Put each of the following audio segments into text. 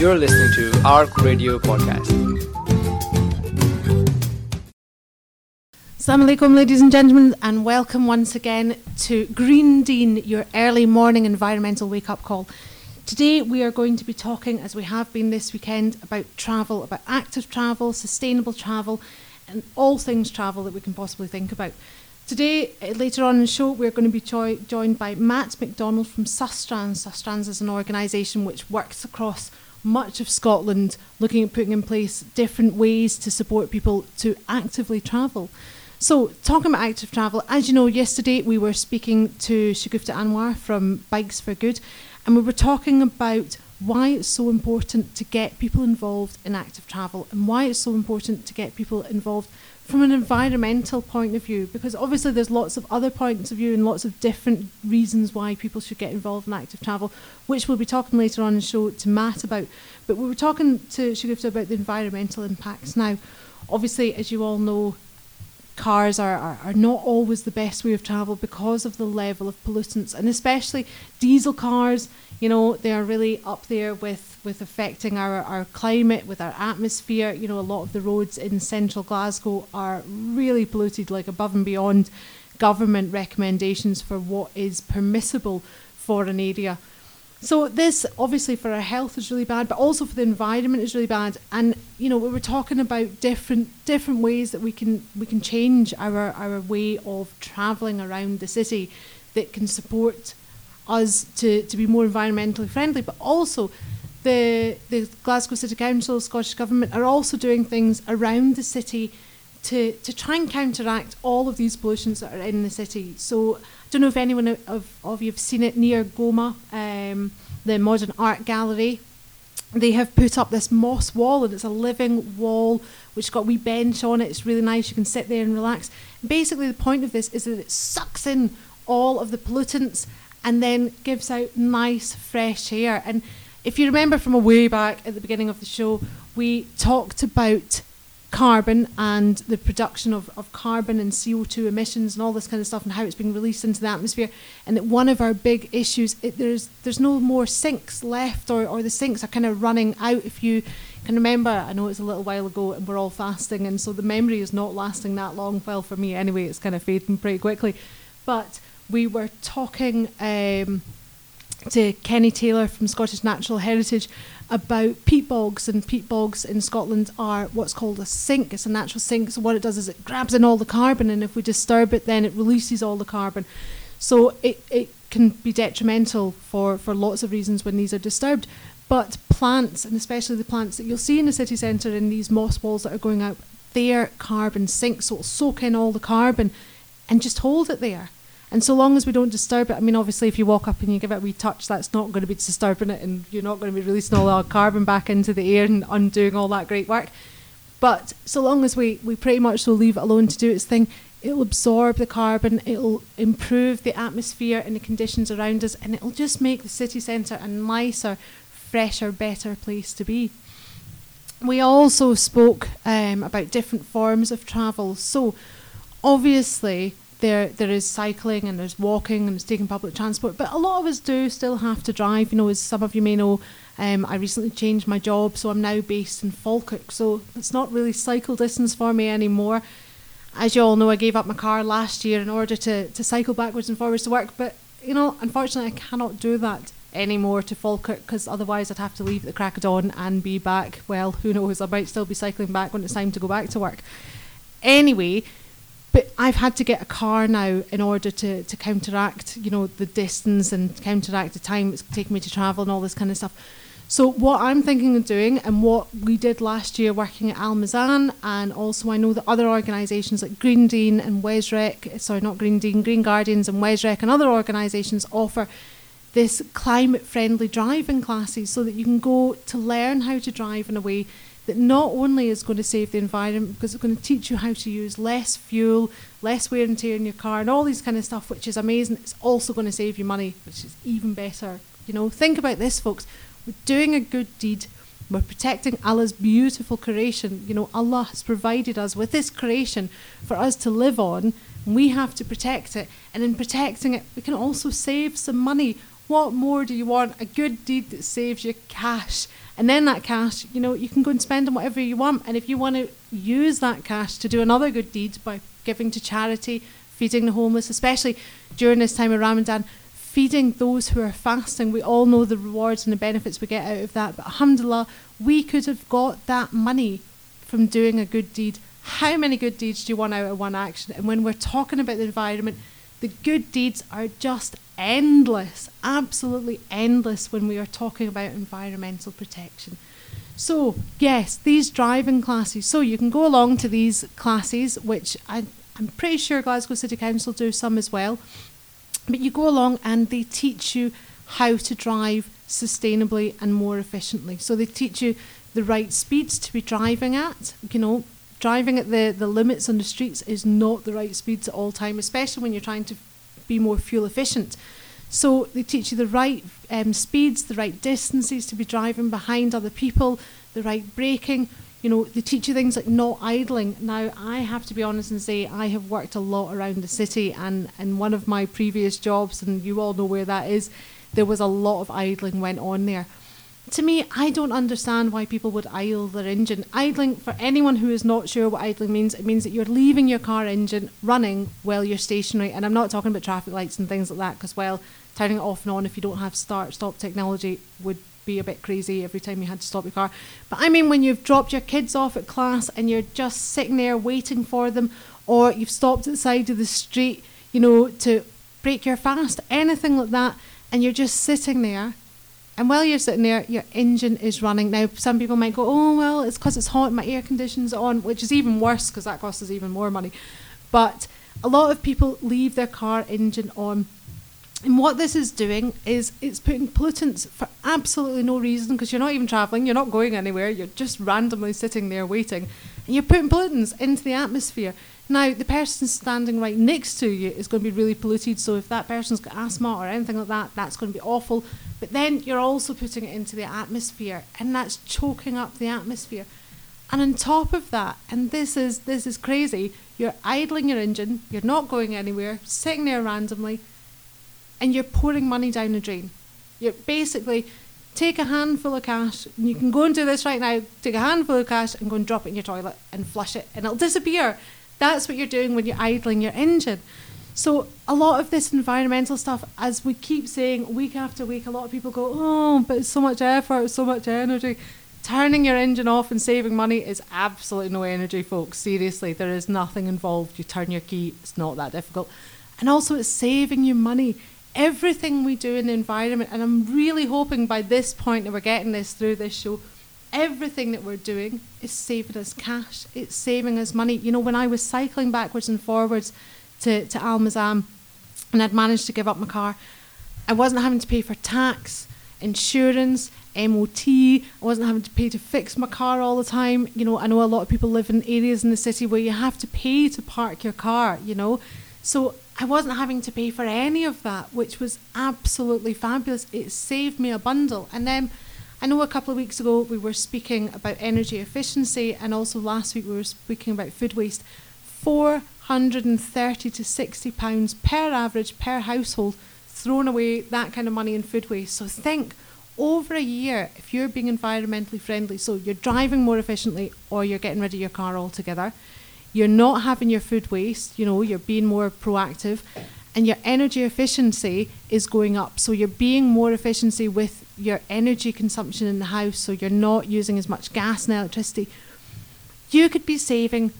You're listening to ARC Radio Podcast. Assalamu alaikum, ladies and gentlemen, and welcome once again to Green Deen, your early morning environmental wake up call. Today, we are going to be talking, as we have been this weekend, about travel, about active travel, sustainable travel, and all things travel that we can possibly think about. Today, uh, later on in the show, we're going to be jo- joined by Matt McDonald from Sustrans. Sustrans is an organisation which works across much of Scotland, looking at putting in place different ways to support people to actively travel. So, talking about active travel, as you know, yesterday we were speaking to Shagufta Anwar from Bikes for Good, and we were talking about why it's so important to get people involved in active travel and why it's so important to get people involved from an environmental point of view because obviously there's lots of other points of view and lots of different reasons why people should get involved in active travel which we'll be talking later on in the show to Matt about. But we were talking to Shagufta about the environmental impacts. Now obviously as you all know cars are, are, are not always the best way of travel because of the level of pollutants and especially diesel cars you know they are really up there with with affecting our, our climate with our atmosphere you know a lot of the roads in central glasgow are really polluted like above and beyond government recommendations for what is permissible for an area so this obviously for our health is really bad, but also for the environment is really bad. And you know we were talking about different different ways that we can we can change our our way of travelling around the city that can support us to, to be more environmentally friendly, but also the the Glasgow City Council, Scottish Government are also doing things around the city to to try and counteract all of these pollutions that are in the city. So I don't know if anyone of, of you have seen it near GoMA, um, the modern art gallery. They have put up this moss wall and it's a living wall which got a wee bench on it. It's really nice. You can sit there and relax. Basically, the point of this is that it sucks in all of the pollutants and then gives out nice fresh air. And if you remember from a way back at the beginning of the show, we talked about carbon and the production of, of carbon and CO2 emissions and all this kind of stuff and how it's being released into the atmosphere. And that one of our big issues it, there's there's no more sinks left or, or the sinks are kind of running out. If you can remember I know it's a little while ago and we're all fasting and so the memory is not lasting that long. Well for me anyway it's kind of fading pretty quickly. But we were talking um, to Kenny Taylor from Scottish Natural Heritage about peat bogs, and peat bogs in Scotland are what's called a sink. It's a natural sink. So what it does is it grabs in all the carbon, and if we disturb it, then it releases all the carbon. So it, it can be detrimental for, for lots of reasons when these are disturbed. But plants, and especially the plants that you'll see in the city centre in these moss walls that are going out, they're carbon sinks, so it'll soak in all the carbon and just hold it there. And so long as we don't disturb it, I mean, obviously, if you walk up and you give it a wee touch, that's not going to be disturbing it, and you're not going to be releasing all that carbon back into the air and undoing all that great work. But so long as we, we pretty much so leave it alone to do its thing, it'll absorb the carbon, it'll improve the atmosphere and the conditions around us, and it'll just make the city centre a nicer, fresher, better place to be. We also spoke um, about different forms of travel. So, obviously, there there is cycling and there's walking and there's taking public transport, but a lot of us do still have to drive. You know, as some of you may know, um, I recently changed my job, so I'm now based in Falkirk, so it's not really cycle distance for me anymore. As you all know, I gave up my car last year in order to, to cycle backwards and forwards to work, but you know, unfortunately, I cannot do that anymore to Falkirk because otherwise I'd have to leave at the crack of dawn and be back. Well, who knows? I might still be cycling back when it's time to go back to work. Anyway, but I've had to get a car now in order to, to counteract, you know, the distance and counteract the time it's taking me to travel and all this kind of stuff. So what I'm thinking of doing and what we did last year working at Almazan and also I know that other organisations like Green Deen and Wesrec, sorry not Green Deen, Green Guardians and Wesrec and other organisations offer this climate friendly driving classes so that you can go to learn how to drive in a way that not only is going to save the environment because it's going to teach you how to use less fuel, less wear and tear in your car, and all these kind of stuff, which is amazing. It's also going to save you money, which is even better. You know, think about this, folks. We're doing a good deed. We're protecting Allah's beautiful creation. You know, Allah has provided us with this creation for us to live on. And we have to protect it. And in protecting it, we can also save some money What more do you want? A good deed that saves you cash. And then that cash, you know, you can go and spend on whatever you want. And if you want to use that cash to do another good deed by giving to charity, feeding the homeless, especially during this time of Ramadan, feeding those who are fasting. We all know the rewards and the benefits we get out of that. But alhamdulillah, we could have got that money from doing a good deed. How many good deeds do you want out of one action? And when we're talking about the environment, the good deeds are just endless, absolutely endless when we are talking about environmental protection. So, yes, these driving classes. So, you can go along to these classes, which I, I'm pretty sure Glasgow City Council do some as well. But you go along and they teach you how to drive sustainably and more efficiently. So they teach you the right speeds to be driving at. You know, driving at the, the limits on the streets is not the right speeds at all time, especially when you're trying to be more fuel efficient. So they teach you the right um, speeds, the right distances to be driving behind other people, the right braking, you know, they teach you things like not idling. Now, I have to be honest and say I have worked a lot around the city, and in one of my previous jobs, and you all know where that is, there was a lot of idling went on there. To me, I don't understand why people would idle their engine. Idling, for anyone who is not sure what idling means, it means that you're leaving your car engine running while you're stationary. And I'm not talking about traffic lights and things like that, because, well, turning it off and on if you don't have start stop technology would be a bit crazy every time you had to stop your car. But I mean, when you've dropped your kids off at class and you're just sitting there waiting for them, or you've stopped at the side of the street, you know, to break your fast, anything like that, and you're just sitting there. And while you're sitting there, your engine is running. Now, some people might go, oh, well, it's because it's hot, my air conditioning's on, which is even worse because that costs us even more money. But a lot of people leave their car engine on and what this is doing is it's putting pollutants for absolutely no reason because you're not even travelling, you're not going anywhere, you're just randomly sitting there waiting, and you're putting pollutants into the atmosphere. Now, the person standing right next to you is going to be really polluted, so if that person's got asthma or anything like that, that's going to be awful. But then you're also putting it into the atmosphere, and that's choking up the atmosphere. And on top of that, and this is this is crazy, you're idling your engine, you're not going anywhere, sitting there randomly, and you're pouring money down the drain. You're basically take a handful of cash, and you can go and do this right now, take a handful of cash and go and drop it in your toilet and flush it, and it'll disappear. That's what you're doing when you're idling your engine. So a lot of this environmental stuff, as we keep saying week after week, a lot of people go, oh, but it's so much effort, so much energy. Turning your engine off and saving money is absolutely no energy, folks. Seriously, there is nothing involved. You turn your key, it's not that difficult. And also, it's saving you money everything we do in the environment, and I'm really hoping by this point that we're getting this through this show, everything that we're doing is saving us cash. It's saving us money. You know, when I was cycling backwards and forwards to, to Al Mazam and I'd managed to give up my car, I wasn't having to pay for tax, insurance, MOT. I wasn't having to pay to fix my car all the time. You know, I know a lot of people live in areas in the city where you have to pay to park your car, you know. So I wasn't having to pay for any of that, which was absolutely fabulous. It saved me a bundle. And then I know a couple of weeks ago we were speaking about energy efficiency, and also last week we were speaking about food waste. 430 to 60 pounds per average per household thrown away that kind of money in food waste. So think over a year if you're being environmentally friendly, so you're driving more efficiently or you're getting rid of your car altogether you're not having your food waste, you know, you're being more proactive, and your energy efficiency is going up. So you're being more efficiency with your energy consumption in the house, so you're not using as much gas and electricity. You could be saving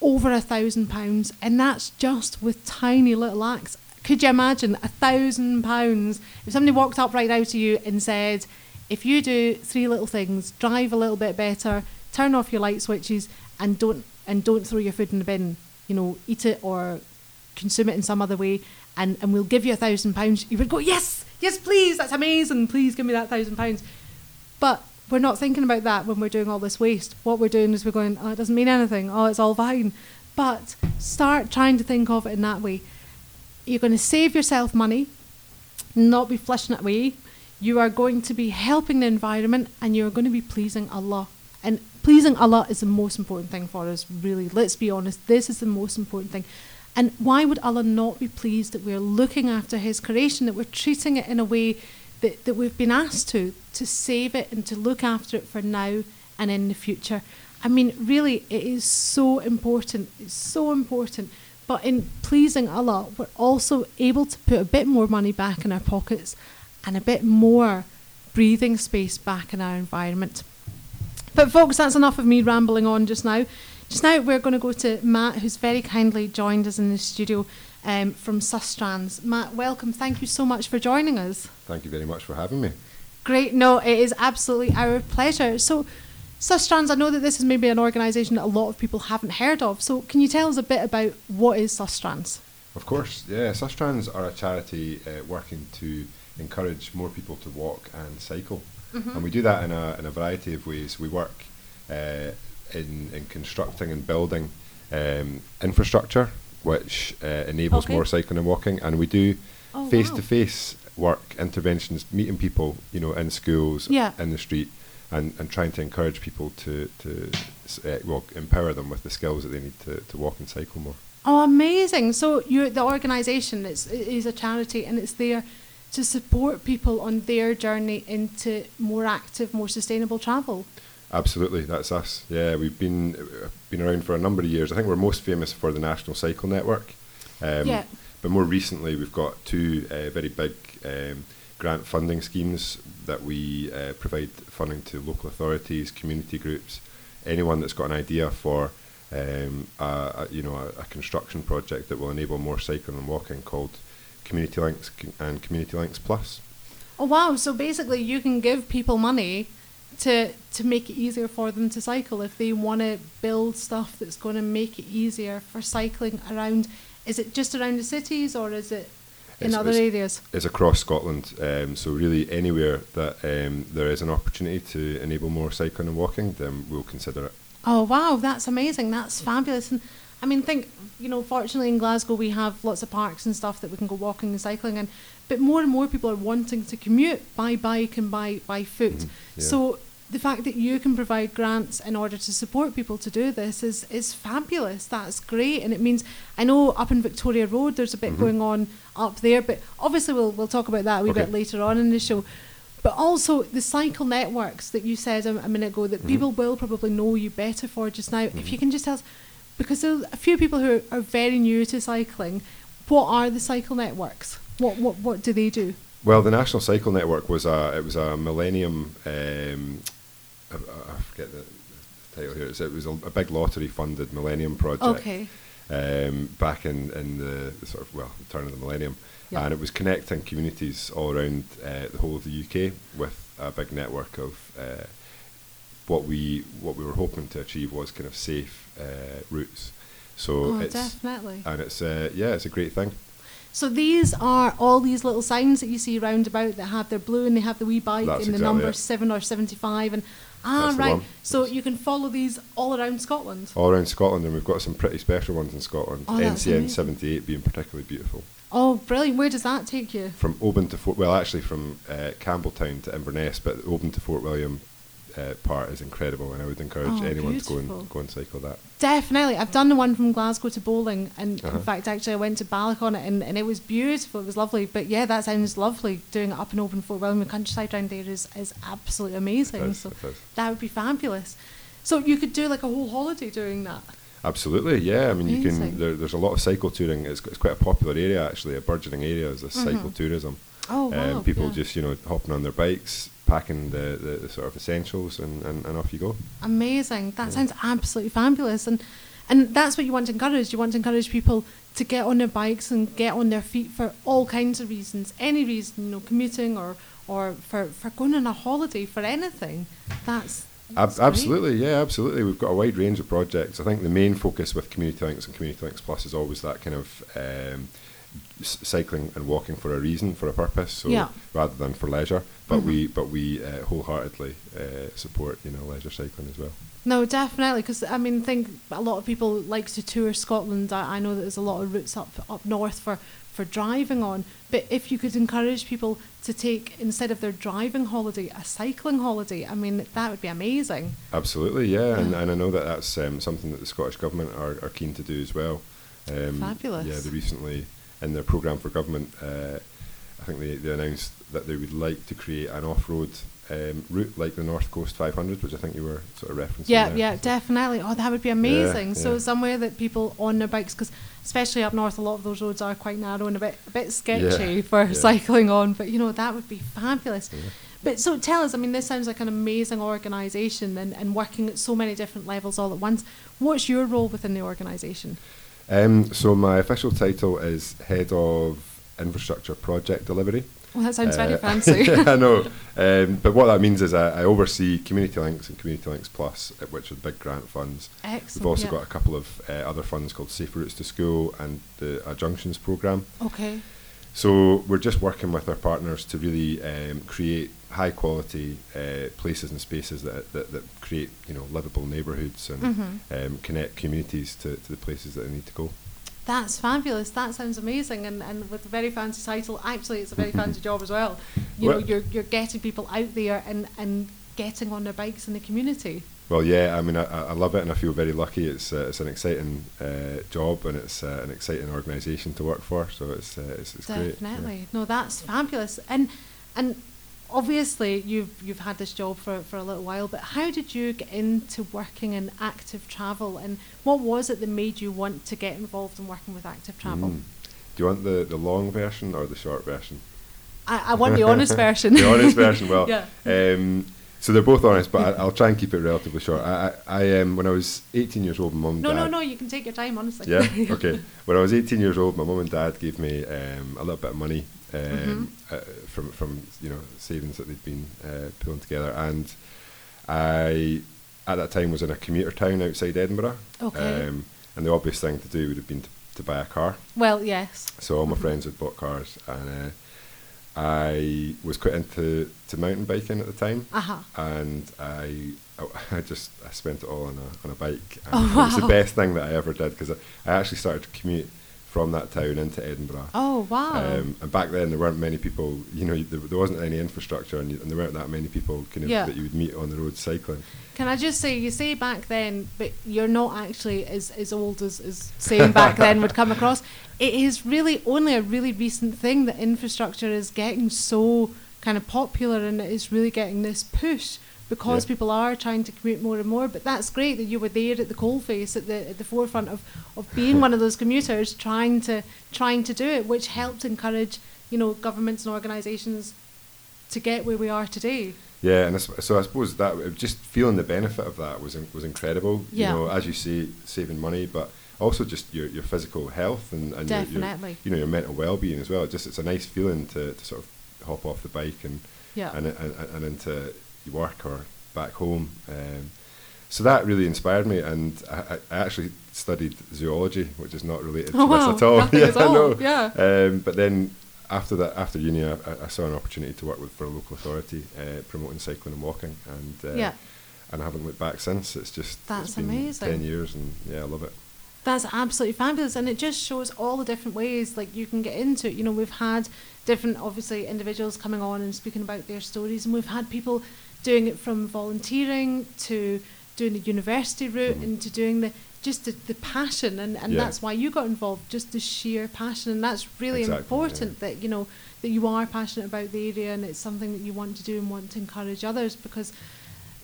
over a thousand pounds, and that's just with tiny little acts. Could you imagine a thousand pounds if somebody walked up right now to you and said, if you do three little things, drive a little bit better, turn off your light switches, and don't and don't throw your food in the bin. You know, eat it or consume it in some other way, and, and we'll give you a thousand pounds. You would go, yes, yes, please, that's amazing. Please give me that thousand pounds. But we're not thinking about that when we're doing all this waste. What we're doing is we're going, oh, it doesn't mean anything. Oh, it's all fine. But start trying to think of it in that way. You're going to save yourself money, not be flushing it away. You are going to be helping the environment, and you're going to be pleasing Allah. And pleasing Allah is the most important thing for us, really. Let's be honest, this is the most important thing. And why would Allah not be pleased that we're looking after His creation, that we're treating it in a way that, that we've been asked to, to save it and to look after it for now and in the future? I mean, really, it is so important. It's so important. But in pleasing Allah, we're also able to put a bit more money back in our pockets and a bit more breathing space back in our environment. But, folks, that's enough of me rambling on just now. Just now, we're going to go to Matt, who's very kindly joined us in the studio um, from Sustrans. Matt, welcome. Thank you so much for joining us. Thank you very much for having me. Great. No, it is absolutely our pleasure. So, Sustrans, I know that this is maybe an organisation that a lot of people haven't heard of. So, can you tell us a bit about what is Sustrans? Of course, yeah. Sustrans are a charity uh, working to encourage more people to walk and cycle, mm-hmm. and we do that in a in a variety of ways. We work uh, in in constructing and building um, infrastructure which uh, enables okay. more cycling and walking, and we do face to face work interventions, meeting people, you know, in schools, yeah. in the street and, and trying to encourage people to, to uh, well, empower them with the skills that they need to, to walk and cycle more. Oh, amazing. So you the organisation is, is a charity and it's there to support people on their journey into more active, more sustainable travel. Absolutely, that's us. Yeah, we've been uh, been around for a number of years. I think we're most famous for the National Cycle Network. Um, yeah. But more recently, we've got two uh, very big um, grant funding schemes that we uh, provide funding to local authorities, community groups, anyone that's got an idea for um, a, a, you know a, a, construction project that will enable more cycling and walking called Community Links and Community Links Plus. Oh wow! So basically, you can give people money to to make it easier for them to cycle if they want to build stuff that's going to make it easier for cycling around. Is it just around the cities, or is it in it's, other it's, areas? It's across Scotland. Um, so really, anywhere that um, there is an opportunity to enable more cycling and walking, then we'll consider it. Oh wow, that's amazing! That's fabulous. And I mean, think you know, fortunately in Glasgow we have lots of parks and stuff that we can go walking and cycling in. But more and more people are wanting to commute by bike and by by foot. Mm-hmm. Yeah. So the fact that you can provide grants in order to support people to do this is is fabulous. That's great, and it means I know up in Victoria Road there's a bit mm-hmm. going on up there, but obviously we'll we'll talk about that a wee okay. bit later on in the show. But also the cycle networks that you said a, a minute ago that mm-hmm. people will probably know you better for just now. Mm-hmm. If you can just tell us, because there's a few people who are, are very new to cycling, what are the cycle networks? What what what do they do? Well, the National Cycle Network was a it was a Millennium. Um, I, I, forget the, title here. it was a, a, big lottery funded Millennium project. Okay. Um, back in in the, the, sort of well the turn of the millennium, and it was connecting communities all around uh, the whole of the UK with a big network of. Uh, what we what we were hoping to achieve was kind of safe uh, routes. So oh, it's definitely, and it's uh, yeah, it's a great thing. So these are all these little signs that you see round about that have their blue and they have the wee bike That's and the exactly number it. seven or seventy-five and ah That's right. So you can follow these all around Scotland. All around Scotland, and we've got some pretty special ones in Scotland. Oh, NCN seventy-eight being particularly beautiful. Oh, brilliant! Where does that take you? From Oban to Fort, well, actually from uh, Campbeltown to Inverness, but Oban to Fort William uh, part is incredible, and I would encourage Oh, anyone to go and go and cycle that. Definitely. I've done the one from Glasgow to Bowling, and Uh-huh. in fact, actually, I went to Balloch on it, and, and it was beautiful. It was lovely. But yeah, that sounds lovely. Doing it up and Oban Fort William, the countryside round there is, is absolutely amazing. Is, so that would be fabulous. So you could do like a whole holiday doing that. Absolutely, yeah. I mean, you can. There, there's a lot of cycle touring. It's, it's quite a popular area, actually. A burgeoning area is this cycle Mhm. tourism. Oh wow! um, people yeah. just you know hopping on their bikes, packing the, the, the sort of essentials, and, and, and off you go. Amazing. That Yeah. sounds absolutely fabulous. And and that's what you want to encourage. You want to encourage people to get on their bikes and get on their feet for all kinds of reasons. Any reason, you know, commuting or or for, for going on a holiday for anything. That's, that's absolutely, yeah, absolutely. We've got a wide range of projects. I think the main focus with Community Links and Community Links Plus is always that kind of um, s- cycling and walking for a reason, for a purpose. So Yeah. rather than for leisure, but Mhm. we but we uh, wholeheartedly uh, support you know leisure cycling as well. No, definitely, because I mean, think a lot of people like to tour Scotland. I, I know that there's a lot of routes up up north for for driving on. But if you could encourage people to take instead of their driving holiday a cycling holiday, I mean, that would be amazing. Absolutely, yeah, and, Yeah. and I know that that's um, something that the Scottish government are, are keen to do as well. Um, Fabulous. Yeah, they recently in their program for government, uh, I think they, they announced that they would like to create an off-road um, route like the North Coast 500, which I think you were sort of referencing. Yeah, there. yeah, So- definitely. Oh, that would be amazing. so yeah. somewhere that people on their bikes, because especially up north, a lot of those roads are quite narrow and a bit a bit sketchy Yeah, for yeah. cycling on. But you know that would be fabulous. Yeah. But so tell us, I mean, this sounds like an amazing organisation and, and working at so many different levels all at once. What's your role within the organisation? Um, so my official title is Head of Infrastructure Project Delivery. Well, that sounds very Uh, fancy. I know. Um, but what that means is I, I oversee Community Links and Community Links Plus, uh, which are big grant funds. Excellent. We've also yeah. got a couple of uh, other funds called Safe Routes to School and the Junctions Programme. Okay. So we're just working with our partners to really um, create high quality uh, places and spaces that, that, that create you know livable neighbourhoods and Mhm. um, connect communities to, to the places that they need to go. That's fabulous. That sounds amazing. And, and with a very fancy title, actually, it's a very fancy job as well. You know, you're, you're getting people out there and, and getting on their bikes in the community. Well, yeah, I mean, I, I love it and I feel very lucky. It's uh, it's an exciting uh, job and it's uh, an exciting organisation to work for. So it's uh, it's, it's great. yeah. Definitely. No, that's fabulous. And and obviously you've you've had this job for, for a little while, but how did you get into working in active travel and what was it that made you want to get involved in working with active travel? Mm. Do you want the, the long version or the short version? I, I want the honest version. the honest version. Well, Yeah. um, so they're both honest, but I, I'll try and keep it relatively short. I, I, I um, when I was 18 years old, my mum No, dad. no, no, you can take your time, honestly. Yeah. Okay. When I was 18 years old, my mum and dad gave me um, a little bit of money um, Mhm. uh, from from you know savings that they'd been uh, pulling together, and I at that time was in a commuter town outside Edinburgh. Okay. Um, and the obvious thing to do would have been to, to buy a car. Well, yes. So all my Mhm. friends had bought cars, and uh, I was quite into to mountain biking at the time, Uh-huh. and I I just I spent it all on a on a bike. And Oh, It was the best thing that I ever did because I, I actually started to commute from that town into Edinburgh. Oh, wow. Um, and back then there weren't many people, you know, there, there wasn't any infrastructure, and, you, and there weren't that many people kind of Yeah. that you would meet on the road cycling. Can I just say, you say back then, but you're not actually as, as old as, as saying back then would come across. It is really only a really recent thing that infrastructure is getting so kind of popular and it is really getting this push because Yeah. people are trying to commute more and more. But that's great that you were there at the coalface, at the at the forefront of, of being one of those commuters trying to trying to do it, which helped encourage you know governments and organisations to get where we are today. Yeah, and so I suppose that just feeling the benefit of that was in, was incredible. Yeah. You know, as you say, saving money, but also just your, your physical health and, and your, your Definitely. you know your mental well being as well. Just it's a nice feeling to, to sort of hop off the bike and Yeah. and, and and into your work or back home. Um, so that really inspired me, and I, I actually studied zoology, which is not related to Oh, wow. this at all. Nothing at I all, know. yeah. Um, but then after that, after uni, I, I saw an opportunity to work with for a local authority uh, promoting cycling and walking, and uh, Yeah. and I haven't looked back since. It's just That's it's been amazing. Ten years, and yeah, I love it. That's absolutely fabulous, and it just shows all the different ways like you can get into it. You know, we've had different, obviously, individuals coming on and speaking about their stories, and we've had people doing it from volunteering to doing the university route Mhm. and to doing the just the, the passion, and, and Yeah. that's why you got involved, just the sheer passion, and that's really Exactly, important that you know that you are passionate about the area and it's something that you want to do and want to encourage others because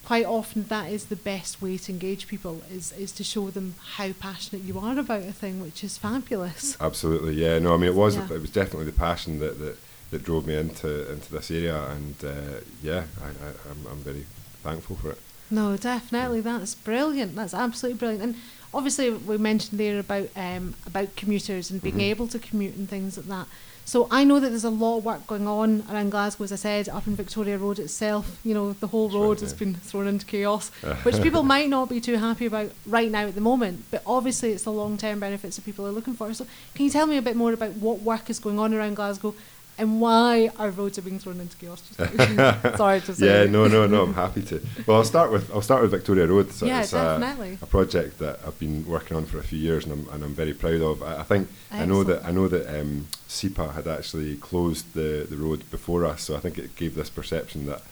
quite often that is the best way to engage people is is to show them how passionate you are about a thing which is fabulous Absolutely, yeah. No, I mean it was Yeah. it was definitely the passion that that, that drove me into into this area, and uh, yeah, I, I, I'm I'm very thankful for it. no definitely that's brilliant that's absolutely brilliant and obviously we mentioned there about um about commuters and being Mhm. able to commute and things like that so I know that there's a lot of work going on around Glasgow, as I said, up in Victoria Road itself. You know, the whole That's right, road has yeah. been thrown into chaos, which people might not be too happy about right now at the moment. But obviously, it's the long-term benefits that people are looking for. So, can you tell me a bit more about what work is going on around Glasgow and why our roads are being thrown into chaos? Sorry to say. Yeah, no, no, no. I'm happy to. Well, I'll start with I'll start with Victoria Road. So Yeah, it's a, definitely. a project that I've been working on for a few years, and I'm and I'm very proud of. I, I think I know that I know that um, SEPA had actually closed the the road before us, so I think it gave this perception that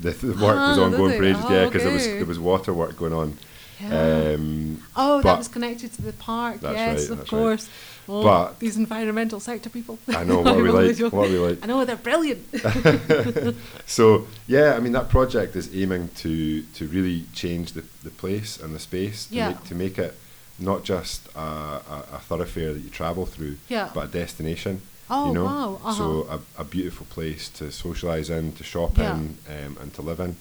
the, the work was Ah, ongoing for ages. yeah, Oh, because there was okay. there was water work going on. Yeah. Um, Oh, that was connected to the park. Yes, right, of right. course. Oh, But- these environmental sector people. I know what we like. What we like. I know they're brilliant. So yeah, I mean that project is aiming to to really change the, the place and the space to, Yeah. make, to make it not just a, a, a thoroughfare that you travel through, Yeah. but a destination. Oh, you know? wow, uh-huh. So a, a beautiful place to socialise in, to shop Yeah. in, um, and to live in.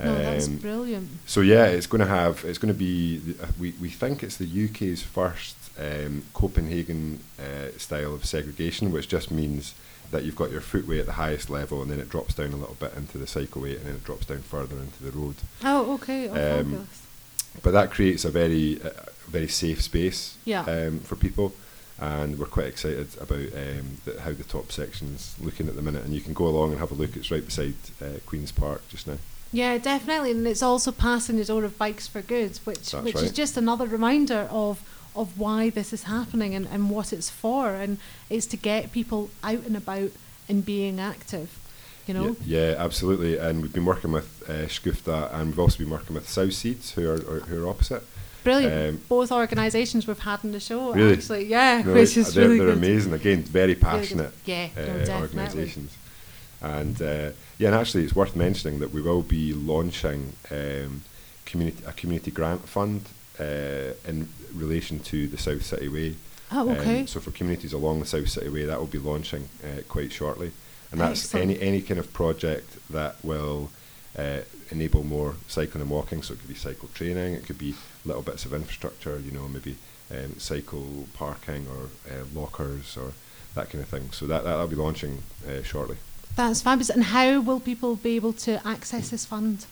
No, that's Um, brilliant. so yeah, it's going to have. It's going to be. uh, We we think it's the UK's first um, Copenhagen uh, style of segregation, which just means that you've got your footway at the highest level, and then it drops down a little bit into the cycleway, and then it drops down further into the road. Oh, okay. Oh, um, fabulous. But that creates a very uh, very safe space Yeah. um, for people. And we're quite excited about um, the, how the top section's looking at the minute. And you can go along and have a look. It's right beside uh, Queen's Park just now. Yeah, definitely, and it's also passing the door of bikes for good, which That's which is just another reminder of of why this is happening and, and what it's for, and it's to get people out and about and being active. You know, Yeah, yeah, absolutely. And we've been working with uh, Shagufta, and we've also been working with South Seeds, who are, are who are opposite. brilliant. um, Both organisations we've had in the show, Really? actually, yeah, No, which is they're, really they're good. amazing. Again, very passionate Yeah, no, uh, organisations. And uh, yeah, and actually, it's worth mentioning that we will be launching um, community a community grant fund uh, in relation to the South City Way. Oh, okay. Um, so for communities along the South City Way, that will be launching uh, quite shortly, and that's Excellent. any any kind of project that will uh, enable more cycling and walking. So it could be cycle training, it could be little bits of infrastructure, you know, maybe um, cycle parking or uh, lockers or that kind of thing. So that that'll be launching uh, shortly. That's fabulous. And how will people be able to access this fund?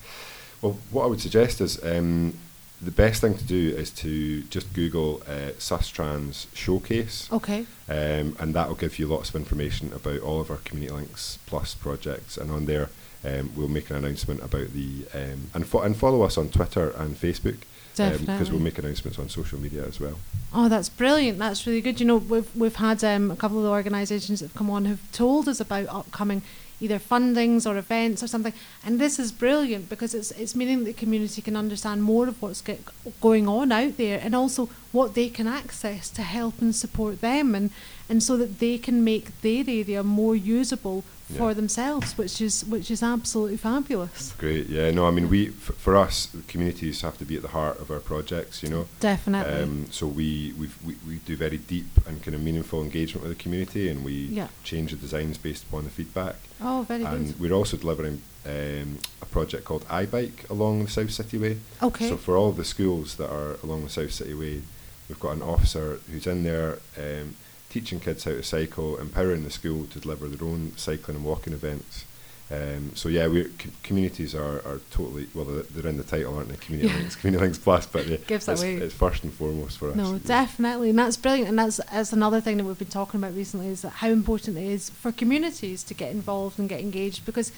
Well, what I would suggest is um, the best thing to do is to just Google uh, Sustrans Showcase. Okay. Um, and that will give you lots of information about all of our Community Links Plus projects. And on there, um, we'll make an announcement about the um, and fo- and follow us on Twitter and Facebook because Definitely. we'll make announcements on social media as well. Oh, that's brilliant. That's really good. You know, we've we've had um, a couple of the organisations that have come on who've told us about upcoming either fundings or events or something, and this is brilliant because it's it's meaning the community can understand more of what's get, going on out there and also what they can access to help and support them and and so that they can make their area more usable for themselves, which is which is absolutely fabulous. Great, yeah. No, I mean, we f- for us, communities have to be at the heart of our projects. You know, Definitely. Um, so we, we've, we we do very deep and kind of meaningful engagement with the community, and we Yeah. change the designs based upon the feedback. oh, very and good. we're also delivering um, a project called iBike along the South City Way. Okay. So for all the schools that are along the South City Way, we've got an officer who's in there um, teaching kids how to cycle, empowering the school to deliver their own cycling and walking events. Um, so yeah, we co- communities are, are totally well. They're, they're in the title, aren't they? Community Yeah. links, community links plus, but yeah, Gives it's, away. it's first and foremost for us. No, definitely, and that's brilliant. And that's that's another thing that we've been talking about recently is that how important it is for communities to get involved and get engaged because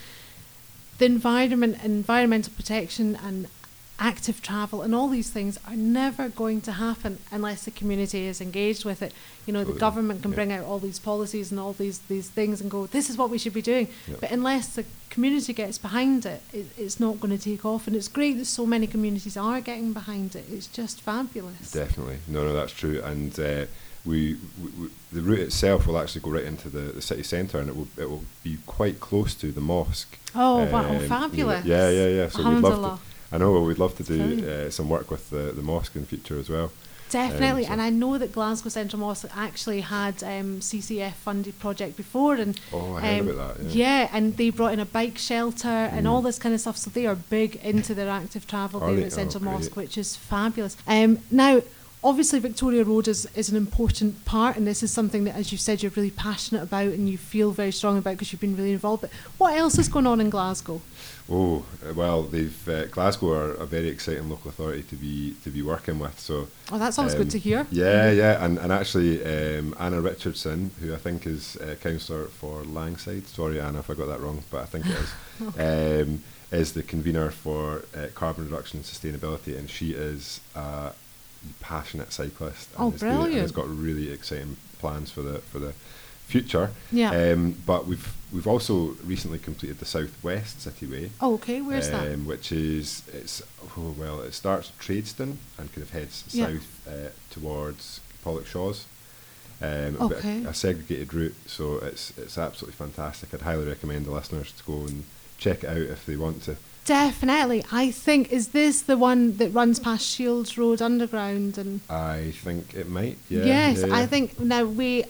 the environment, environmental protection, and active travel and all these things are never going to happen unless the community is engaged with it. You know, the government can yeah. bring out all these policies and all these these things and go, this is what we should be doing. Yeah. But unless the community gets behind it, it, it's not going to take off. And it's great that so many communities are getting behind it. It's just fabulous. Definitely, no, no, that's true. And uh, we, we, we, the route itself will actually go right into the, the city centre, and it will it will be quite close to the mosque. Oh, Um, wow, you know, fabulous. Yeah, yeah, yeah. So we'd love Alhamdulillah. to. I know we'd love to do uh, some work with the, the mosque in the future as well. Definitely, so- and I know that Glasgow Central Mosque actually had um, CCF funded project before, and Oh, I heard um, about that. Yeah. Mm. and they brought in a bike shelter and all this kind of stuff. So they are big into their active travel there at Central Oh, Mosque, which is fabulous. Um, now, obviously, Victoria Road is, is an important part, and this is something that, as you said, you're really passionate about and you feel very strong about because you've been really involved. But what else is going on in Glasgow? Oh well, they've uh, Glasgow are a very exciting local authority to be to be working with. So Oh, that's always um, good to hear. Yeah, yeah, and and actually um, Anna Richardson, who I think is uh, councillor for Langside. Sorry, Anna, if I got that wrong, but I think it is. um, is the convener for uh, carbon reduction and sustainability, and she is a passionate cyclist. And Oh, doing and has got really exciting plans for the for the future. Yeah. Um, but we've we've also recently completed the Southwest City Way oh, okay, where's that? um, which is it's oh well, it starts at Tradeston and kind of heads Yeah. south uh, towards Pollokshaws. Um, a Okay. a segregated route, so it's it's absolutely fantastic. I'd highly recommend the listeners to go and check it out if they want to. Definitely. I think is this the one that runs past Shields Road Underground and I think it might. Yeah. yes, yeah, I think now we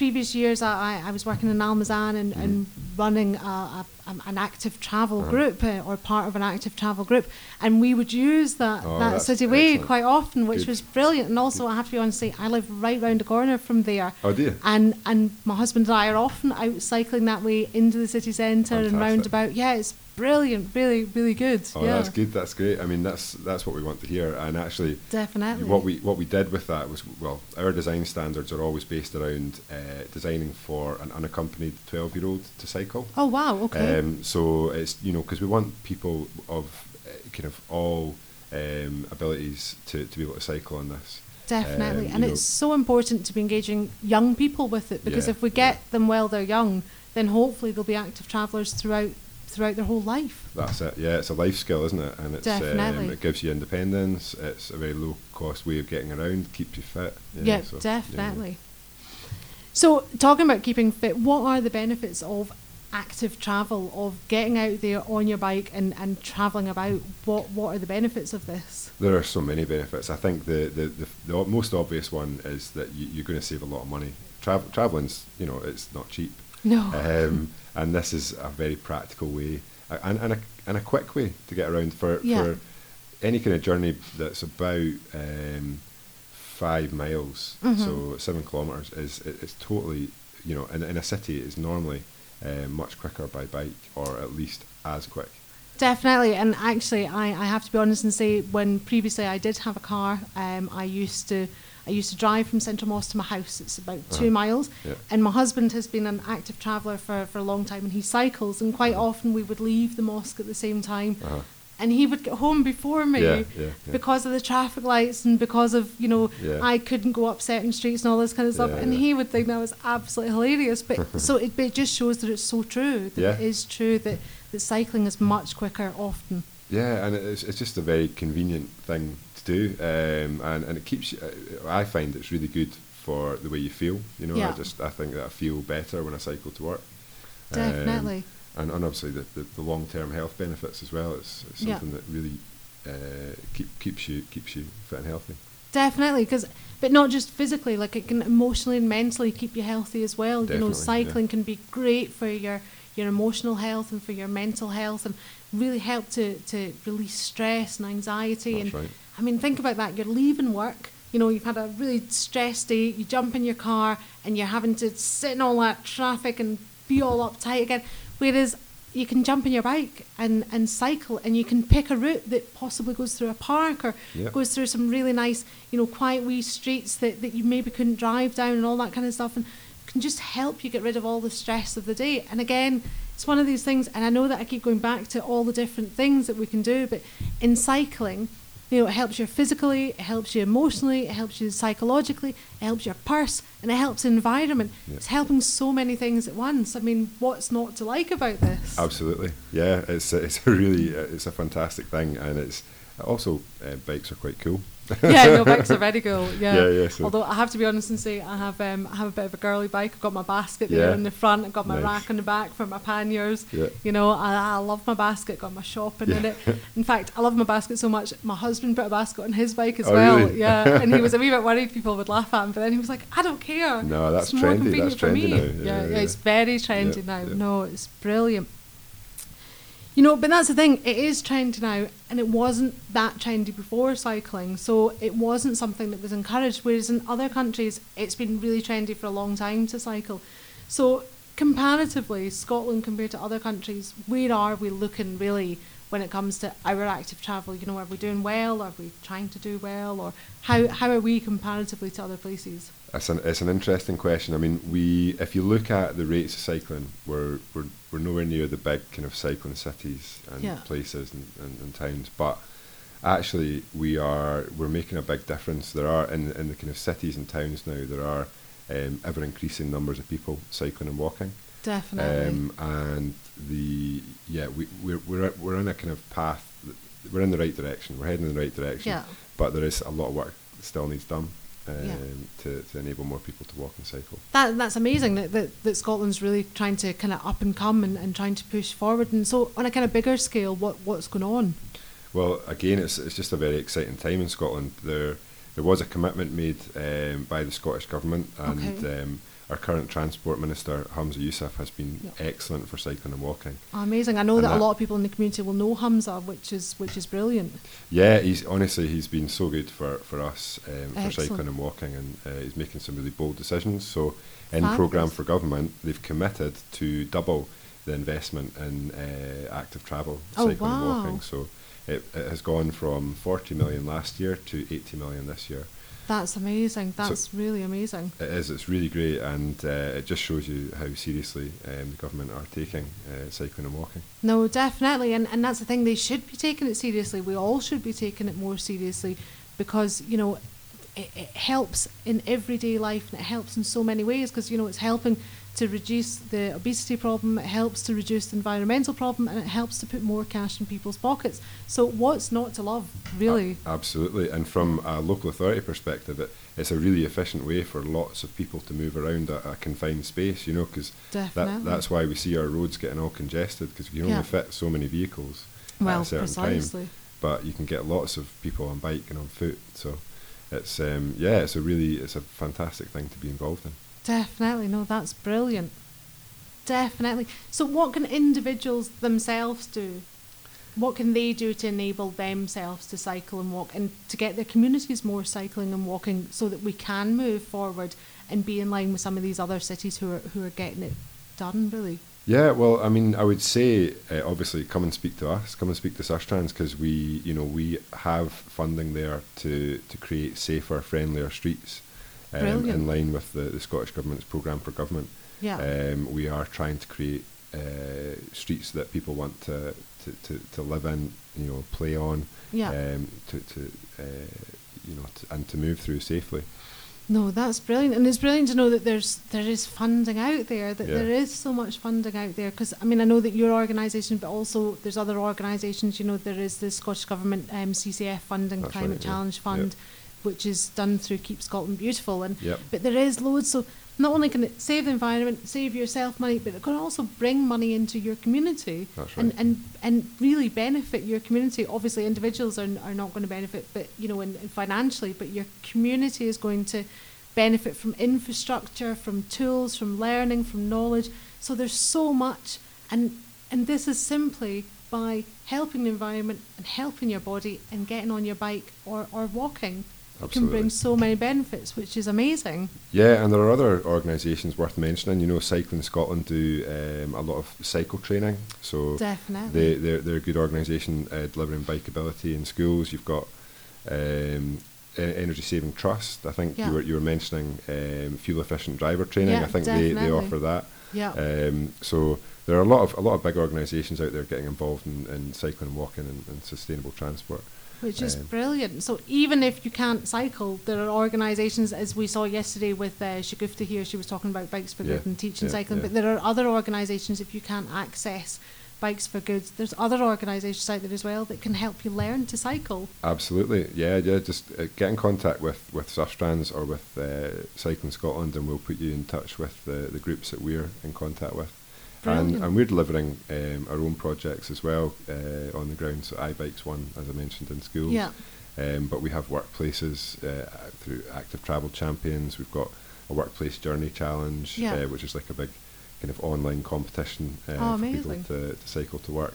previous years I, I- was working in Almazan and, and running a, a, an active travel Uh-huh. group uh, or part of an active travel group and we would use that, Oh, that city way quite often which Good. was brilliant and also I have to be honest say I live right round the corner from there Oh, you? and and my husband and I are often out cycling that way into the city centre and Fantastic. round about yeah it's brilliant really really good Oh, yeah that's good. That's great. I mean, that's that's what we want to hear. And actually, definitely what we what we did with that was well, our design standards are always based around uh, designing for an unaccompanied twelve year old to cycle. oh wow okay Um, so it's you know because we want people of uh, kind of all um, abilities to, to be able to cycle on this. Definitely, Um, and know- it's so important to be engaging young people with it because Yeah, if we get them while they're young, then hopefully they'll be active travellers throughout throughout their whole life. That's it. Yeah, it's a life skill, isn't it? And it's um, it gives you independence. It's a very low cost way of getting around. Keeps you fit. Yeah, so, yeah. definitely. So, talking about keeping fit, what are the benefits of active travel, of getting out there on your bike and, and travelling about? What what are the benefits of this? There are so many benefits. I think the the, the, the most obvious one is that you, you're going to save a lot of money. Travel traveling's you know it's not cheap. No. um, and this is a very practical way and, and, a, and a quick way to get around for, Yeah. for any kind of journey that's about um, five miles, Mhm. so seven kilometres is it, it's totally you know in, in a city is normally uh, much quicker by bike or at least as quick. Definitely, and actually, I, I have to be honest and say, when previously I did have a car, um, I used to I used to drive from Central Mosque to my house. It's about two Uh-huh. miles, Yeah. and my husband has been an active traveller for, for a long time, and he cycles, and quite often we would leave the mosque at the same time, Uh-huh. and he would get home before me. Yeah, yeah. Because of the traffic lights and because of you know. I couldn't go up certain streets and all this kind of stuff, and he would think that was absolutely hilarious. But so it, but it just shows that it's so true. That it is true that, that cycling is much quicker often. Yeah, and it's it's just a very convenient thing do, um, and and it keeps. Uh, I find it's really good for the way you feel. You know, Yeah. I just I think that I feel better when I cycle to work. Um, Definitely. and, and obviously the, the, the long term health benefits as well. It's, it's Yeah. something that really uh, keep keeps you keeps you fit and healthy. Definitely, because but not just physically, like it can emotionally and mentally keep you healthy as well. you know, Definitely, yeah. cycling can be great for your your emotional health and for your mental health, and really help to to release stress and anxiety. That's and right. I mean, think about that. You're leaving work. You know, you've had a really stressed day. You jump in your car and you're having to sit in all that traffic and be all uptight again. Whereas you can jump in your bike and, and cycle and you can pick a route that possibly goes through a park or Yeah. goes through some really nice, you know, quiet wee streets that, that you maybe couldn't drive down and all that kind of stuff and can just help you get rid of all the stress of the day. And again, it's one of these things, and I know that I keep going back to all the different things that we can do, but in cycling, you know, it helps you physically, it helps you emotionally, it helps you psychologically, it helps your purse, and it helps the environment. Yeah. It's helping so many things at once. I mean, what's not to like about this? Absolutely, yeah. It's a, it's a really uh, it's a fantastic thing, and it's also uh, bikes are quite cool. Yeah, no, bikes are very cool. Yeah. Yeah, yeah, so- Although I have to be honest and say I have um, I have a bit of a girly bike. I've got my basket there Yeah. in the front. I've got my Nice. rack on the back for my panniers. Yeah. You know, I, I love my basket. Got my shopping in it. In fact, I love my basket so much. My husband put a basket on his bike as Oh, well. really? Yeah, and he was a wee bit worried people would laugh at him, but then he was like, I don't care. No, that's it's more trendy. convenient That's for trendy me. now. Yeah, Yeah, yeah, yeah. it's very trendy Yeah, now. yeah. No, it's brilliant. You know, but that's the thing. It is trendy now, and it wasn't that trendy before cycling. So it wasn't something that was encouraged. Whereas in other countries, it's been really trendy for a long time to cycle. So comparatively, Scotland compared to other countries, where are we looking really when it comes to our active travel? You know, are we doing well? Are we trying to do well? Or how how are we comparatively to other places? It's an it's an interesting question. I mean, we if you look at the rates of cycling, we're we're, we're nowhere near the big kind of cycling cities and Yeah. places and, and, and towns, but actually we are we're making a big difference. There are in in the kind of cities and towns now there are um, ever increasing numbers of people cycling and walking. Definitely. Um, and the yeah, we we're we're we're on a kind of path we're in the right direction. We're heading in the right direction. Yeah. But there is a lot of work that still needs done um, Yeah. to, to enable more people to walk and cycle. That that's amazing that, that, that Scotland's really trying to kind of up and come and, and trying to push forward. And so on a kind of bigger scale, what what's going on? Well, again, it's it's just a very exciting time in Scotland. There there was a commitment made um, by the Scottish government, and Okay. um, our current transport minister Humza Yousaf has been Yeah. excellent for cycling and walking. Amazing! I know And that, a lot of people in the community will know Hamza, which is which is brilliant. Yeah, he's honestly he's been so good for for us um, for cycling and walking, and uh, he's making some really bold decisions. So, in Fabulous. programme for government, they've committed to double the investment in uh, active travel, Oh, cycling and wow. walking. So, it, it has gone from 40 million last year to 80 million this year. That's amazing. That's really amazing. It is. It's really great, and uh, it just shows you how seriously um, the government are taking uh, cycling and walking. No, definitely, and and that's the thing. They should be taking it seriously. We all should be taking it more seriously, because you know, it, it helps in everyday life, and it helps in so many ways. Because you know, it's helping to reduce the obesity problem. It helps to reduce the environmental problem, and it helps to put more cash in people's pockets. So what's not to love, really? Absolutely. And from a local authority perspective, it, it's a really efficient way for lots of people to move around a, a confined space, you know, because that, that's why we see our roads getting all congested because we can Yeah. only fit so many vehicles at well, a certain precisely. time. But you can get lots of people on bike and on foot. So it's, um, yeah, it's a really, it's a fantastic thing to be involved in. Definitely, no, that's brilliant. Definitely. So, what can individuals themselves do? What can they do to enable themselves to cycle and walk and to get their communities more cycling and walking so that we can move forward and be in line with some of these other cities who are, who are getting it done, really? Yeah, well, I mean, I would say uh, obviously come and speak to us, come and speak to Sustrans because we, you know, we have funding there to to create safer, friendlier streets, um, in line with the, the Scottish government's programme for government. Yeah. Um, we are trying to create uh, streets that people want to, to, to, to live in, you know, play on, Yeah. um, to, to uh, you know, to, and to move through safely. No, that's brilliant, and it's brilliant to know that there's there is funding out there. That Yeah. there is so much funding out there. Because I mean, I know that your organisation, but also there's other organisations. You know, there is the Scottish Government um, CCF funding, That's Climate right, yeah. Challenge Fund, which is done through Keep Scotland Beautiful. And Yep. but there is loads. So not only can it save the environment, save yourself money, but it can also bring money into your community That's and, and and really benefit your community. Obviously, individuals are, are not going to benefit, but you know, in, in financially, but your community is going to benefit from infrastructure, from tools, from learning, from knowledge. So there's so much, and and this is simply by helping the environment and helping your body and getting on your bike or, or walking. It can bring so many benefits, which is amazing. Yeah, and there are other organisations worth mentioning. You know, Cycling Scotland do um, a lot of cycle training. So Definitely. they, they're, they're a good organisation uh, delivering bikeability in schools. You've got um, Energy Saving Trust. I think Yeah. you were you were mentioning um, fuel efficient driver training. Yeah, I think they, they offer that. Yeah. Um, so there are a lot of a lot of big organisations out there getting involved in, in cycling and walking and, and sustainable transport. Which is Um, brilliant. So even if you can't cycle, there are organisations, as we saw yesterday with uh, Shagufta here, she was talking about Bikes for Yeah, Good and teaching yeah, cycling, yeah. but there are other organisations, if you can't access Bikes for Good, there's other organisations out there as well that can help you learn to cycle. Absolutely, yeah, yeah. Just uh, get in contact with with Sustrans or with uh, Cycling Scotland, and we'll put you in touch with the, the groups that we're in contact with. And, Brilliant. and we're delivering um, our own projects as well uh, on the ground. So iBikes one, as I mentioned, in schools. Yeah. Um, but we have workplaces uh, through Active Travel Champions. We've got a workplace journey challenge, Yeah. uh, which is like a big kind of online competition uh, Oh, for people to, to cycle to work,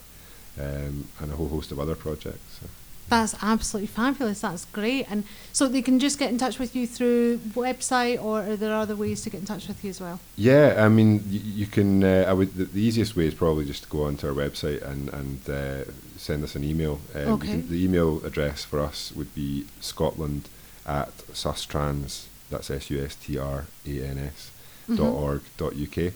um, and a whole host of other projects. So. That's absolutely fabulous. That's great. And so they can just get in touch with you through website, or are there other ways to get in touch with you as well? Yeah, I mean, y- you can. Uh, I would. The, the easiest way is probably just to go onto our website and and uh, send us an email. Um, Okay. can- the email address for us would be Scotland at sustrans. That's S U S T R A N S dot Mhm. org dot uk.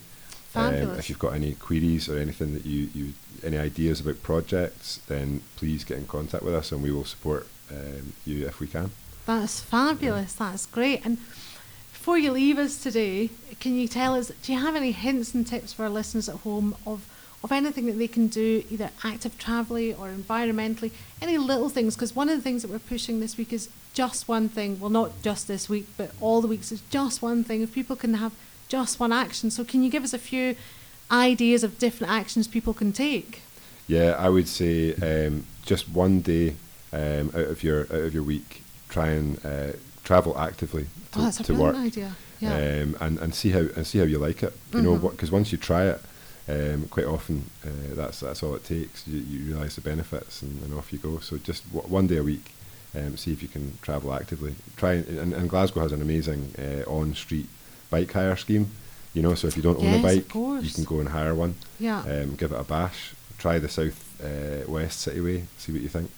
Um, if you've got any queries or anything that you, you any ideas about projects, then please get in contact with us and we will support um, you if we can. That's fabulous. That's great. And before you leave us today, can you tell us, do you have any hints and tips for our listeners at home of of anything that they can do, either active travelly or environmentally, any little things. Because one of the things that we're pushing this week is just one thing. Well, not just this week, but all the weeks is just one thing. If people can have just one action, so can you give us a few ideas of different actions people can take? Yeah, I would say um, just one day um, out of your out of your week, try and uh, travel actively to, oh, that's a to work, idea. Yeah. um, and and see how and see how you like it. You know, Mhm. because once you try it, um, quite often uh, that's that's all it takes. You, you realise the benefits, and, and off you go. So just w- one day a week, um, see if you can travel actively. Try and, and, and Glasgow has an amazing uh, on-street bike hire scheme. You know, so if you don't own Yes, a bike, you can go and hire one. yeah. Um, give it a bash. Try the south uh, west city way. See what you think.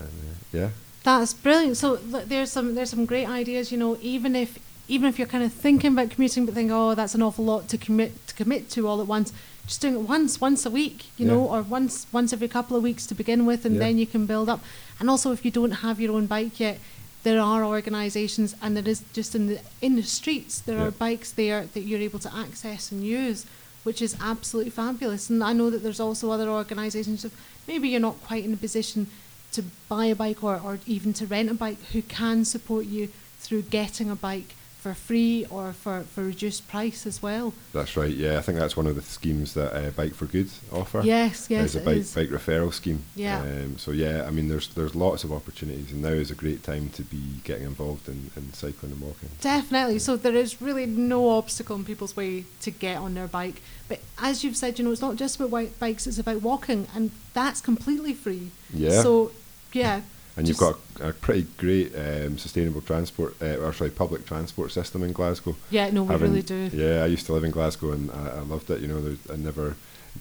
And, uh, yeah, That's brilliant. So look, there's some there's some great ideas. You know, even if even if you're kind of thinking about commuting, but think, oh, that's an awful lot to commit to commit to all at once. Just doing it once, once a week, you know, or once once every couple of weeks to begin with, and Yeah. then you can build up. And also, if you don't have your own bike yet, there are organisations, and there is just in the in the streets, there Yeah. are bikes there that you're able to access and use, which is absolutely fabulous. And I know that there's also other organisations. Of maybe you're not quite in a position to buy a bike or, or even to rent a bike who can support you through getting a bike for free or for, for reduced price as well. that's right. Yeah, I think that's one of the schemes that uh, Bike for Good offer. Yes, yes, There's a bike bike referral scheme. Yeah. Um, so yeah, I mean, there's there's lots of opportunities, and now is a great time to be getting involved in, in cycling and walking. Definitely. So there is really no obstacle in people's way to get on their bike. But as you've said, you know, it's not just about bikes; it's about walking, and that's completely free. Yeah. So, yeah. And you've got a, a pretty great um, sustainable transport, uh, or sorry, public transport system in Glasgow. Yeah, no, we Having- really do. Yeah, I used to live in Glasgow and I, I loved it. You know, I never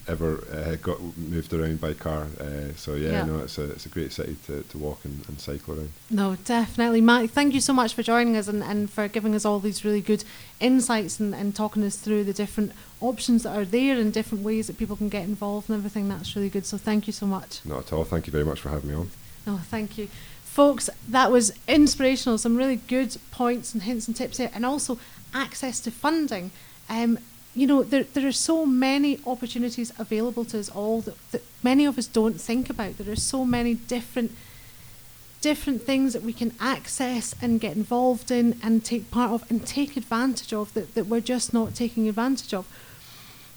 ever uh, got moved around by car. Uh, so yeah, Yeah. no, it's a it's a great city to, to walk and, and cycle around. No, definitely. Matt, thank you so much for joining us and, and for giving us all these really good insights and, and talking us through the different options that are there and different ways that people can get involved and everything. That's really good. So thank you so much. Not at all. Thank you very much for having me on. No, thank you. Folks, that was inspirational. Some really good points and hints and tips there, and also access to funding. Um, you know, there, there are so many opportunities available to us all that, that many of us don't think about. There are so many different different things that we can access and get involved in and take part of and take advantage of that, that we're just not taking advantage of.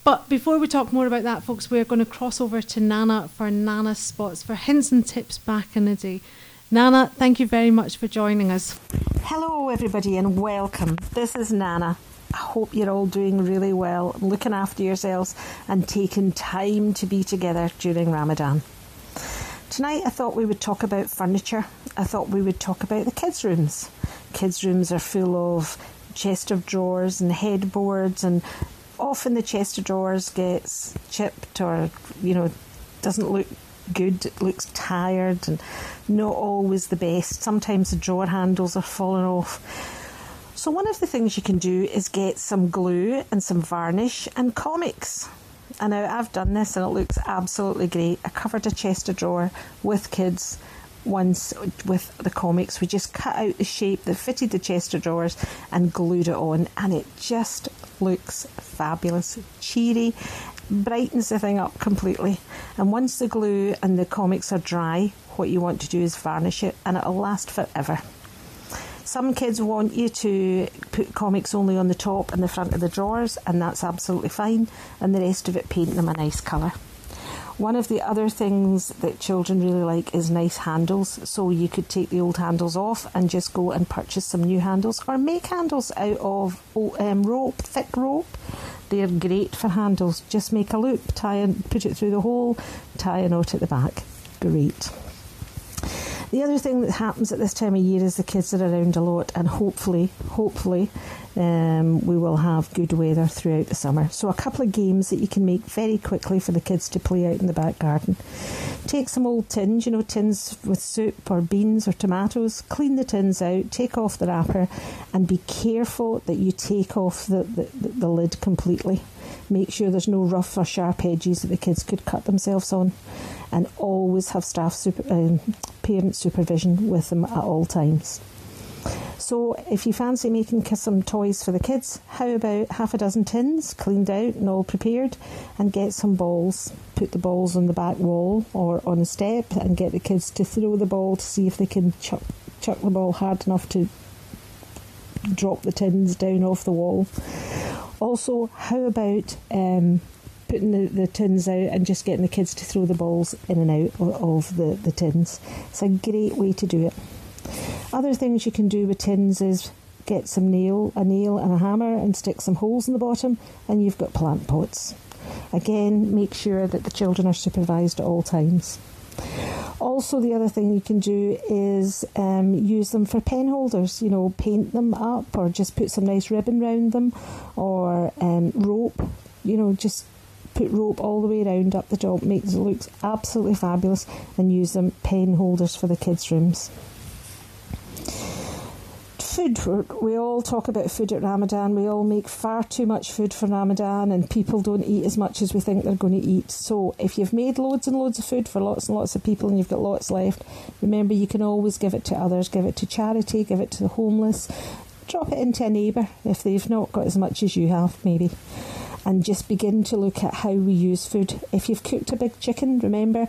But before we talk more about that, folks, we're going to cross over to Nana for Nana spots for hints and tips back in the day. Nana, thank you very much for joining us. Hello, everybody, and welcome. This is Nana. I hope you're all doing really well, looking after yourselves, and taking time to be together during Ramadan. Tonight, I thought we would talk about furniture. I thought we would talk about the kids' rooms. Kids' rooms are full of chest of drawers and headboards, and often the chest of drawers gets chipped or, you know, doesn't look good, it looks tired and not always the best. Sometimes the drawer handles are falling off. So, one of the things you can do is get some glue and some varnish and comics. And now I've done this and it looks absolutely great. I covered a chest of drawer with kids once with the comics. We just cut out the shape that fitted the chest of drawers and glued it on, and it just looks fabulous, cheery, brightens the thing up completely. And once the glue and the comics are dry, what you want to do is varnish it, and it'll last forever. Some kids want you to put comics only on the top and the front of the drawers, and that's absolutely fine, and the rest of it paint them a nice colour. One of the other things that children really like is nice handles, so you could take the old handles off and just go and purchase some new handles, or make handles out of oh, um, rope, thick rope. They're great for handles. Just make a loop, tie and put it through the hole, tie a knot at the back. Great. The other thing that happens at this time of year is the kids are around a lot, and hopefully, hopefully, um, we will have good weather throughout the summer. So, a couple of games that you can make very quickly for the kids to play out in the back garden. Take some old tins, you know, tins with soup or beans or tomatoes, clean the tins out, take off the wrapper, and be careful that you take off the, the, the, lid completely. Make sure there's no rough or sharp edges that the kids could cut themselves on, and always have staff super, um, parent supervision with them at all times. So, if you fancy making some toys for the kids, how about half a dozen tins cleaned out and all prepared, and get some balls. Put the balls on the back wall or on a step, and get the kids to throw the ball to see if they can chuck chuck the ball hard enough to drop the tins down off the wall. Also, how about um, putting the, the tins out and just getting the kids to throw the balls in and out of, the, the tins? It's a great way to do it. Other things you can do with tins is get some nail, a nail and a hammer and stick some holes in the bottom and you've got plant pots. Again, make sure that the children are supervised at all times. Also, the other thing you can do is um, use them for pen holders. You know, paint them up or just put some nice ribbon round them or um, rope. You know, just put rope all the way around up the top, makes it look absolutely fabulous, and use them pen holders for the kids' rooms food. We all talk about food at Ramadan. We all make far too much food for Ramadan, and people don't eat as much as we think they're going to eat. So, if you've made loads and loads of food for lots and lots of people and you've got lots left, remember you can always give it to others, give it to charity, give it to the homeless, drop it into a neighbour if they've not got as much as you have, maybe. And just begin to look at how we use food. If you've cooked a big chicken, remember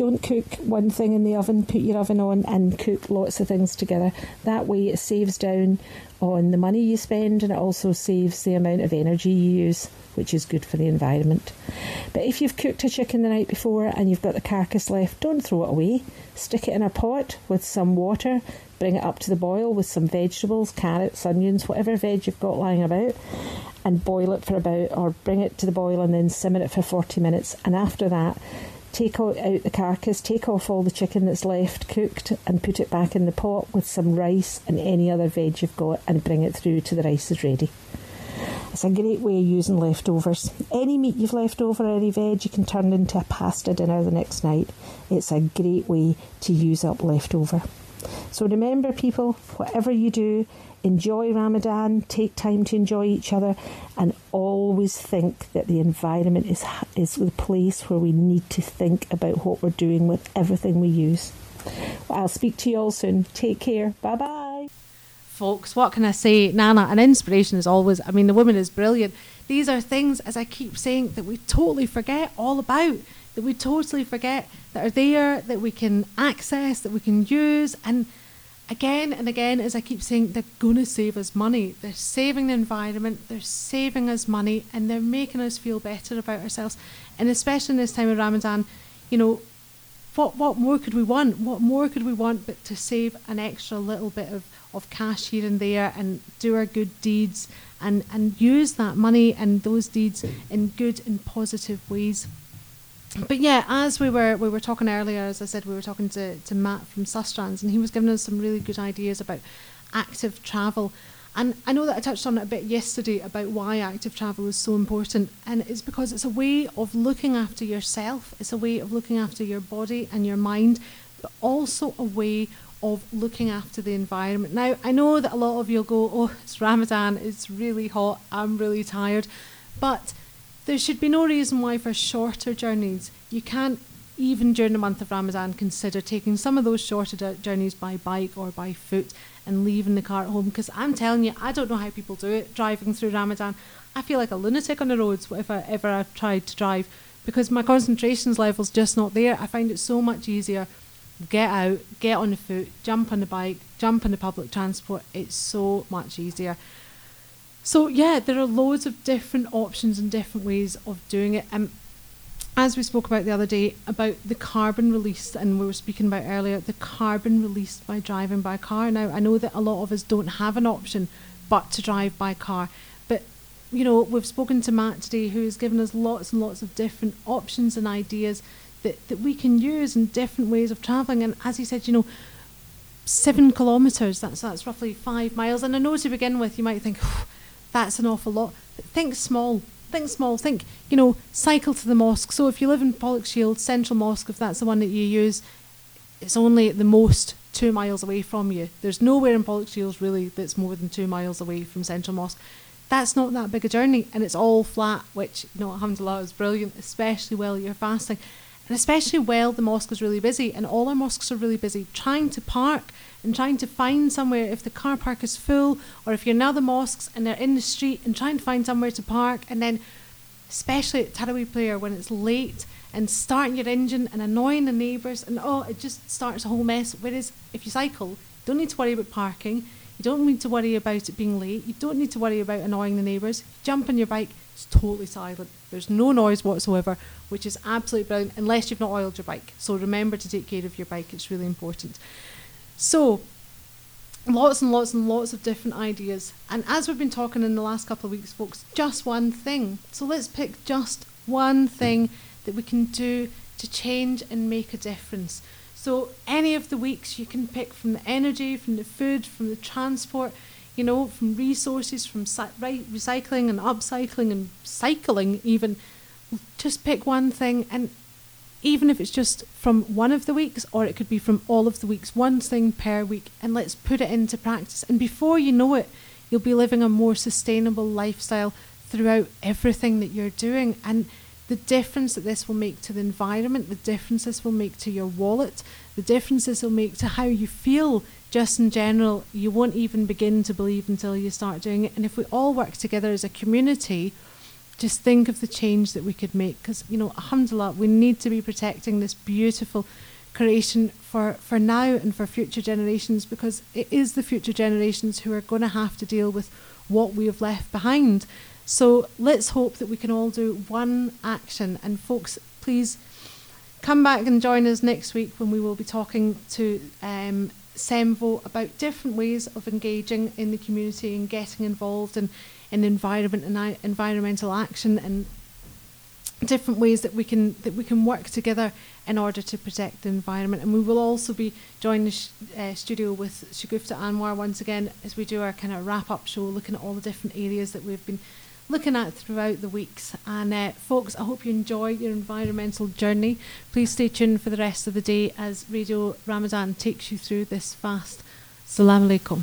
don't cook one thing in the oven, put your oven on and cook lots of things together. That way it saves down on the money you spend and it also saves the amount of energy you use, which is good for the environment. But if you've cooked a chicken the night before and you've got the carcass left, don't throw it away. Stick it in a pot with some water, bring it up to the boil with some vegetables, carrots, onions, whatever veg you've got lying about, and boil it for about, or bring it to the boil and then simmer it for 40 minutes. And after that, take out the carcass, take off all the chicken that's left cooked, and put it back in the pot with some rice and any other veg you've got, and bring it through to the rice is ready. It's a great way of using leftovers. Any meat you've left over, any veg, you can turn into a pasta dinner the next night. It's a great way to use up leftover. So remember, people, whatever you do, enjoy Ramadan, take time to enjoy each other, and always think that the environment is is the place where we need to think about what we're doing with everything we use. I'll speak to you all soon. Take care. Bye bye. Folks, what can I say? Nana, an inspiration is always, I mean, the woman is brilliant. These are things, as I keep saying, that we totally forget all about, that we totally forget that are there, that we can access, that we can use. And again and again, as I keep saying, they're going to save us money. They're saving the environment, they're saving us money, and they're making us feel better about ourselves. And especially in this time of Ramadan, you know, what what more could we want? What more could we want but to save an extra little bit of, of cash here and there and do our good deeds and, and use that money and those deeds in good and positive ways but yeah, as we were we were talking earlier, as I said, we were talking to, to Matt from Sustrans, and he was giving us some really good ideas about active travel. And I know that I touched on it a bit yesterday about why active travel is so important, and it's because it's a way of looking after yourself, it's a way of looking after your body and your mind, but also a way of looking after the environment. Now, I know that a lot of you'll go, Oh, it's Ramadan, it's really hot, I'm really tired, but there should be no reason why, for shorter journeys, you can't, even during the month of Ramadan, consider taking some of those shorter journeys by bike or by foot and leaving the car at home. Because I'm telling you, I don't know how people do it driving through Ramadan. I feel like a lunatic on the roads if I ever I've tried to drive because my concentration level's just not there. I find it so much easier. Get out, get on the foot, jump on the bike, jump on the public transport. It's so much easier. So yeah, there are loads of different options and different ways of doing it. And um, as we spoke about the other day about the carbon release, and we were speaking about earlier, the carbon released by driving by car. Now I know that a lot of us don't have an option but to drive by car, but you know we've spoken to Matt today, who has given us lots and lots of different options and ideas that that we can use in different ways of travelling. And as he said, you know seven kilometres. That's that's roughly five miles. And I know to begin with, you might think, that's an awful lot. But think small. Think small. Think, you know, cycle to the mosque. So if you live in Pollokshield, Central Mosque, if that's the one that you use, it's only at the most two miles away from you. There's nowhere in Pollokshields really that's more than two miles away from Central Mosque. That's not that big a journey, and it's all flat, which, you know, alhamdulillah is brilliant, especially while you're fasting. And especially while the mosque is really busy, and all our mosques are really busy, trying to park and trying to find somewhere if the car park is full or if you're in the mosques and they're in the street and trying to find somewhere to park. And then especially at Tarawih prayer when it's late and starting your engine and annoying the neighbours and oh it just starts a whole mess. Whereas if you cycle you don't need to worry about parking. You don't need to worry about it being late. You don't need to worry about annoying the neighbours. Jump on your bike it's totally silent. There's no noise whatsoever which is absolutely brilliant unless you've not oiled your bike. So remember to take care of your bike it's really important so lots and lots and lots of different ideas. And as we've been talking in the last couple of weeks, folks, just one thing. So let's pick just one thing that we can do to change and make a difference. So any of the weeks you can pick from the energy, from the food, from the transport, you know, from resources, from right, recycling and upcycling and cycling even. Just pick one thing and even if it's just from one of the weeks or it could be from all of the weeks, one thing per week, and let's put it into practice. And before you know it, you'll be living a more sustainable lifestyle throughout everything that you're doing. And the difference that this will make to the environment, the difference this will make to your wallet, the difference this will make to how you feel just in general, you won't even begin to believe until you start doing it. And if we all work together as a community, just think of the change that we could make. Because you know alhamdulillah we need to be protecting this beautiful creation for, for now and for future generations because it is the future generations who are going to have to deal with what we have left behind. So let's hope that we can all do one action. And folks please come back and join us next week when we will be talking to um, SEMVO about different ways of engaging in the community and getting involved and in environment and environmental action and different ways that we can that we can work together in order to protect the environment. And we will also be joining the sh- uh, studio with Shagufta Anwar once again as we do our kind of wrap up show, looking at all the different areas that we've been looking at throughout the weeks. And uh, folks, I hope you enjoy your environmental journey. Please stay tuned for the rest of the day as Radio Ramadan takes you through this fast. Salam alaikum.